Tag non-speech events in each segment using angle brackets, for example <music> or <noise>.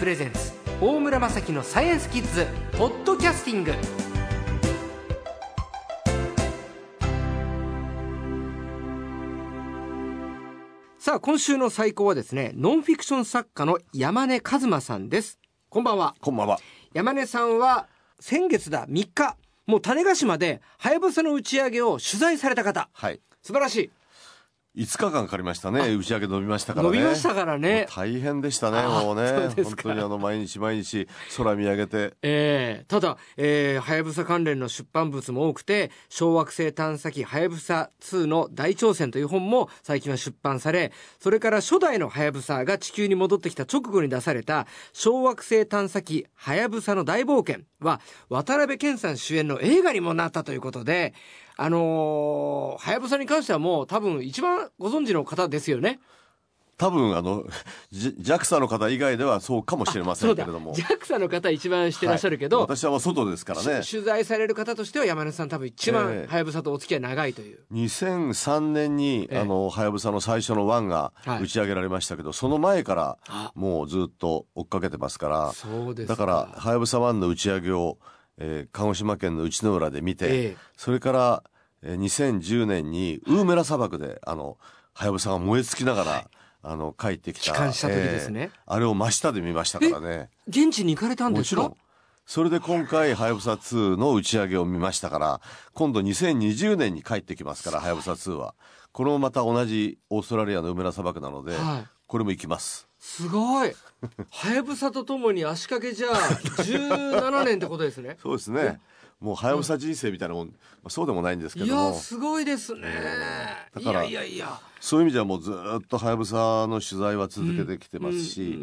プレゼンツ大村雅樹のサイエンスキッズポッドキャスティング。さあ今週の最高はですねノンフィクション作家の山根和馬さんです。こんばんは。こんばんは。山根さんは先月だ3日もう種子島ではやぶさの打ち上げを取材された方。はい。素晴らしい5日間かかりましたね。打ち上げ伸びましたからね。伸びましたからね大変でしたね、あもうね。本当にあの、毎日毎日空見上げて。ええただ、えー、はやぶさ関連の出版物も多くて、小惑星探査機はやぶさ2の大挑戦という本も最近は出版され、それから初代のはやぶさが地球に戻ってきた直後に出された小惑星探査機はやぶさの大冒険は渡辺謙さん主演の映画にもなったということで、あのーはやぶさに関してはもう多分一番ご存知の方ですよね。多分、あの、ジ JAXA の方以外ではそうかもしれませんだ。けれども。JAXA の方一番してらっしゃるけど、はい私は外ですからね。し取材される方としては山根さん多分一番ええはやぶさとお付き合い長いという。2003年に、ええあの、はやぶさの最初の1がはい打ち上げられましたけど、その前からあもうずっと追っかけてますから、そうですだから、はやぶさ1の打ち上げを、えー鹿児島県の内之浦で見て、ええそれから、えー2010年にウーメラ砂漠で、あの、はやぶさが燃え尽きながら、あの、帰ってきた。帰還した時ですねえーあれを真下で見ましたからね。現地に行かれたんですか？もちろん。それで今回、はやぶさ2の打ち上げを見ましたから、今度2020年に帰ってきますから、はやぶさ2は。これもまた同じオーストラリアのウーメラ砂漠なので、はいこれも行きます。すごい。はやぶさとともに足掛けじゃあ17年ってことですね。<laughs> そうですね。もう、はやぶさ人生みたいなもん、まあそうでもないんですけいや、ども。すごいですね。だからいやいやいや。そういう意味ではもうずっとはやぶさの取材は続けてきてますし、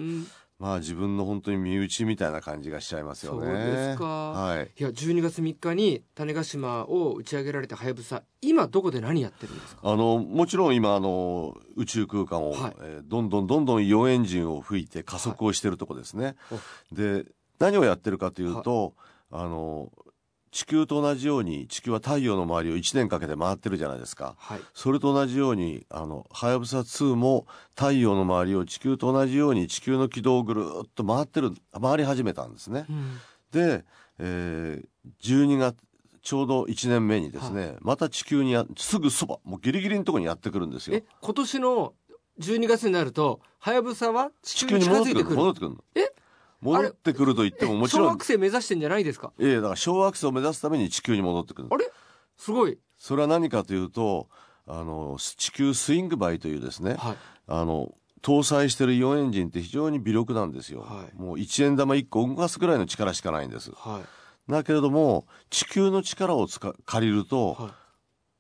まあ自分の本当に身内みたいな感じがしちゃいますよね。そうですか。はい。いや、12月3日に種子島を打ち上げられたはやぶさ、今どこで何やってるんですか？あの、もちろん今、あの、宇宙空間を、はいえーどんどんどんどんイエンジンを吹いて加速をしてるとこですね。おで、何をやってるかというと、あの、地球と同じように、地球は太陽の周りを1年かけて回ってるじゃないですか。はい。それと同じように、あの、はやぶさ2も太陽の周りを地球と同じように地球の軌道をぐるーっと回ってる、回り始めたんですね。うんで、えー、12月、ちょうど1年目にですね、また地球にや、すぐそば、もうギリギリのところにやってくるんですよえ。、今年の12月になると、はやぶさは地地球に戻ってくる。近づいてくる。戻ってくるの。え戻ってくると言ってももちろん小惑、星目指してんじゃないですか？ええだから小惑星を目指すために地球に戻ってくるあ。れ？すごい。それは何かというと、あの、地球スイングバイというですね、はい。あの、搭載してるイオンエンジンって非常に微力なんですよ。はいもう1円玉1個動かすぐらいの力しかないんです。はい。だけれども、地球の力を使借りると、はい。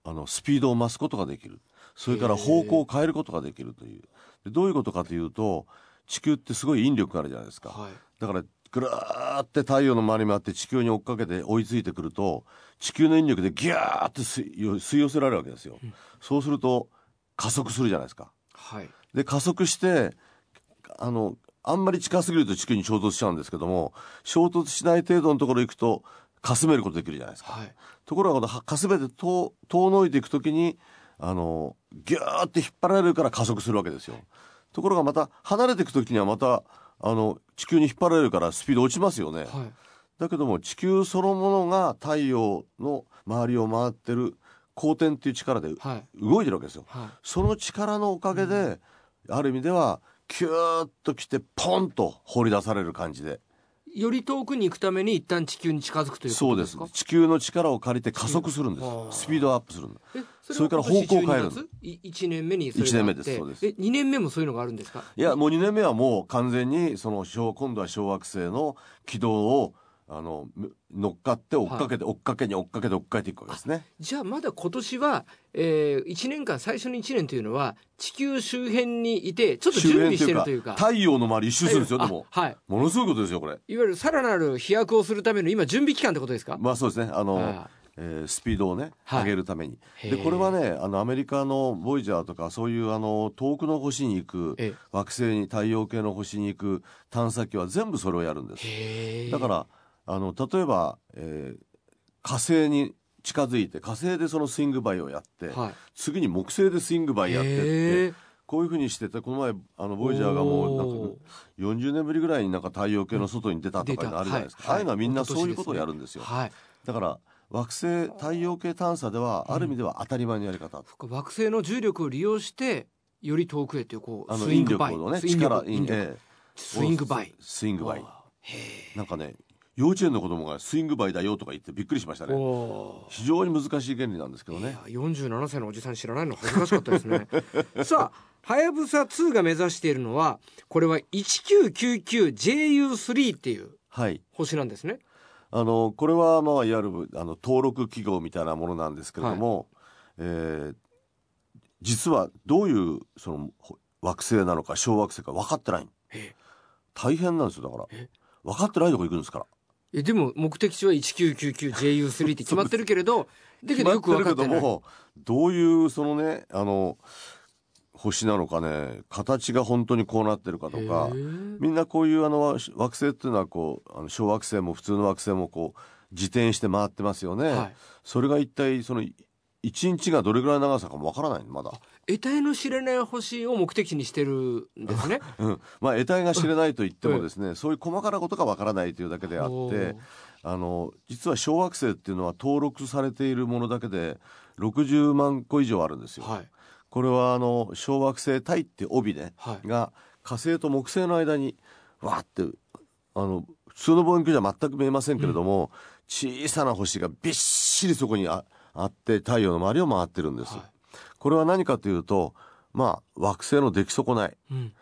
あの、スピードを増すことができる。それから方向を変えることができるという。でどういうことかというと、地球ってすごい引力があるじゃないですか。はい。だから、ぐるーって太陽の周り回って地球に追っかけて追いついてくると、地球の引力でギャーって吸い寄せられるわけですよ。そうすると、加速するじゃないですか。はい。で、加速して、あの、あんまり近すぎると地球に衝突しちゃうんですけども、衝突しない程度のところ行くと、かすめることできるじゃないですか。はい。ところがこのかすめて遠遠のいていくときにあのギューって引っ張られるから加速するわけですよ。ところがまた離れていくときにはまたあの地球に引っ張られるからスピード落ちますよね。はい。だけども地球そのものが太陽の周りを回ってる公転っていう力ではい。動いてるわけですよ。はその力のおかげで、ある意味ではキューッと来てポンと放り出される感じで。い。より遠くに行くために一旦地球に近づくというそうです。地球の力を借りて加速するんです。スピードアップするんだ。えそれから方向を変えるの。1年目にそれがあって。一年目です。そうです。え2年目もそういうのがあるんですか？いや、もう2年目はもう完全に、その小、今度は小惑星の軌道を、あの、む乗っかって追っかけて、追っかけに追っかけて追っかけていくわけですね。じゃあまだ今年は、えー、1年間最初の1年というのは地球周辺にいてちょっと準備してるというか。太陽の周り一周するんですよ、でも。あはい。ものすごいことですよ、これ。いわゆるさらなる飛躍をするための今準備期間ってことですか、まあそうですね。あの、はえースピードをね、はい。上げるために。で、これはね、あの、アメリカのボイジャーとか、そういう、あの、遠くの星に行くええ、惑星に、太陽系の星に行く探査機は全部それをやるんです。だから、あの、例えば、えー火星に近づいて、火星でそのスイングバイをやって、はい。次に木星でスイングバイやってっへてー、こういうふうにしてて、この前、あの、ボイジャーがもう、なんか、40年ぶりぐらいになんか太陽系の外に出たとかあるじゃないですか、はいああいうのはみんなはいそういうことをやるんですよ、はい。だから惑星太陽系探査ではある意味では当たり前のやり方、そっか惑星の重力を利用してより遠くへというこうあのスイングバイ。引力のねスイング力引力。ええ。スイングバイ。スイングバイ。あ。なんかね幼稚園の子供がスイングバイだよとか言ってびっくりしましたね。お非常に難しい原理なんですけどね。いや47歳のおじさん知らないの恥ずかしかったですね。<laughs> さあはやぶさ2が目指しているのはこれは 1999JU3 っていうはい。星なんですねあのこれはまあいわゆるあの登録記号みたいなものなんですけれども、えー実はどういうそのほ惑星なのか小惑星か分かってないえ大変なんですよだから。え分かってないとこ行くんですから。えでも目的地は 1999JU3 って決まってるけれど <laughs> だけどよく分かってない。どもどういうそのねあの星なのかね。形が本当にこうなってるかとか。みんなこういうあの惑星っていうのはこうあの小惑星も普通の惑星もこう自転して回ってますよね、はい。それが一体そのい一日がどれぐらいの長さかもわからないのまだ、得体の知れない星を目的地にしてるんですね。<laughs> うん、まあ得体が知れないと言ってもですね、そういう細かなことがわからないというだけであってあの実は小惑星っていうのは登録されているものだけで60万個以上あるんですよ。はいこれはあの小惑星帯って帯ね、はい。が火星と木星の間にわーってあの普通の望遠鏡じゃ全く見えませんけれども、小さな星がびっしりそこにああって太陽の周りを回ってるんです、はい。これは何かというとまあ惑星の出来損ない、うん。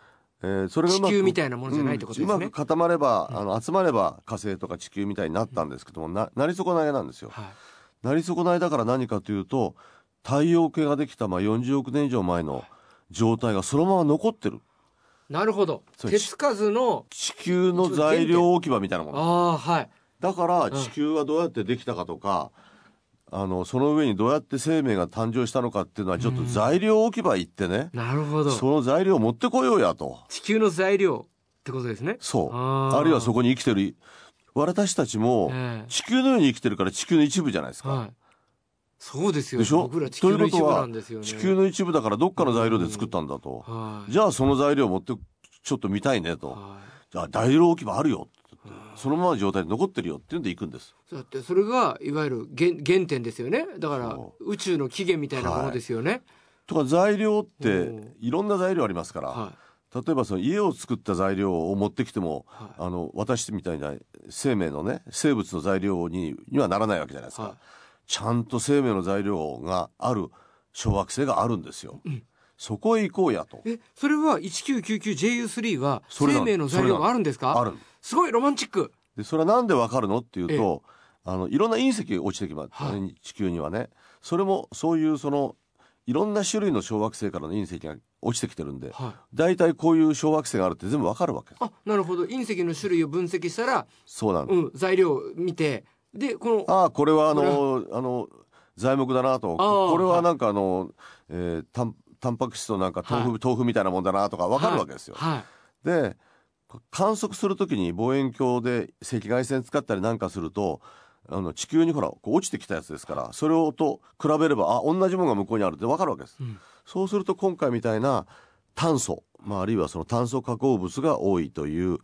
えーそれがうまく地球みたいなものじゃないってことですね。うんうまく固まれば、あの集まれば火星とか地球みたいになったんですけども、ななり損ないなんですよ。はい。なり損ないだから何かというと太陽系ができたまあ40億年以上前の状態がそのまま残ってる。なるほど。手つかずの地球の材料置き場みたいなもの。ああはい。だからん。地球はどうやってできたかとか、あのその上にどうやって生命が誕生したのかっていうのはちょっと材料置き場行ってね、なるほど。その材料を持ってこようやと。地球の材料ってことですね。そう。あるいはそこに生きてる私たちもええ。地球のように生きてるから地球の一部じゃないですか、はいそうですよでしょ？僕ら地球の一部なんですよね。地球の一部だからどっかの材料で作ったんだと、はい。じゃあその材料を持ってちょっと見たいねと、はじゃあ材料置き場あるよそのままの状態で残ってるよっていうんで行くんです。いだってそれがいわゆる原原点ですよね。だからそ宇宙の起源みたいなものですよね。とか材料ってうん。いろんな材料ありますから、は例えばその家を作った材料を持ってきても、はい。あの私みたいな生命のね生物の材料ににはならないわけじゃないですか、はいちゃんと生命の材料がある小惑星があるんですよ、そこへ行こうやと。いえそれは 1999JU3 は生命の材料があるんですか？あるすごいロマンチック。でそれはなんでわかるのっていうとあのいろんな隕石落ちてきます、は地球にはね。それもそういうそのいろんな種類の小惑星からの隕石が落ちてきてるんではい。大体こういう小惑星があるって全部わかるわけ。あなるほど。隕石の種類を分析したら、そうなの、うん、材料を見てでこのああこれはあのあの材木だなと。これはなんかあの、えー、タンタンパク質となんか豆腐、はい。豆腐みたいなもんだなとかわかるわけですよ。はい。で観測するときに望遠鏡で赤外線使ったりなんかするとあの地球にほらこう落ちてきたやつですからそれをと比べればあ同じものが向こうにあるってわかるわけです。うん。そうすると今回みたいな炭素、まあ、あるいはその炭素化合物が多いという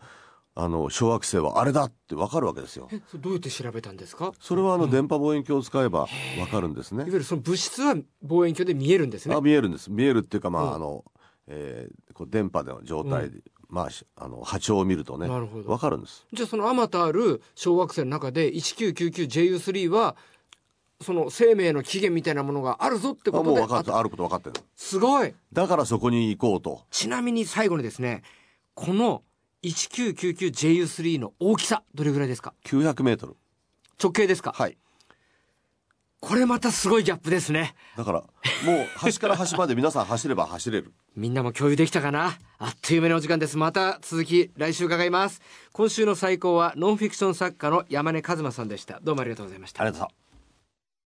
あの小惑星はあれだってわかるわけですよ。どうやって調べたんですか？それはあの電波望遠鏡を使えばわかるんですね。いわ。ゆるその物質は望遠鏡で見えるんですね。あ見えるんです。見えるっていうかまあ、うん。あの、えーこう電波での状態で、まあしあの波長を見るとねなるほど。わかるんです。じゃあそのあまたある小惑星の中で 1999JU3 はその生命の起源みたいなものがあるぞってあことでもう分かってあること分かってる。すごい。だからそこに行こうと。ちなみに最後にですねこの 1999JU3 の大きさどれぐらいですか？900メートル直径ですか？はいこれまたすごいギャップですねだからもう端から端まで皆さん走れば走れるみんなも共有できたかな？あっという間のお時間です。また続き来週伺います。今週の最高はノンフィクション作家の山根和馬さんでした。どうもありがとうございましたあ。りがとう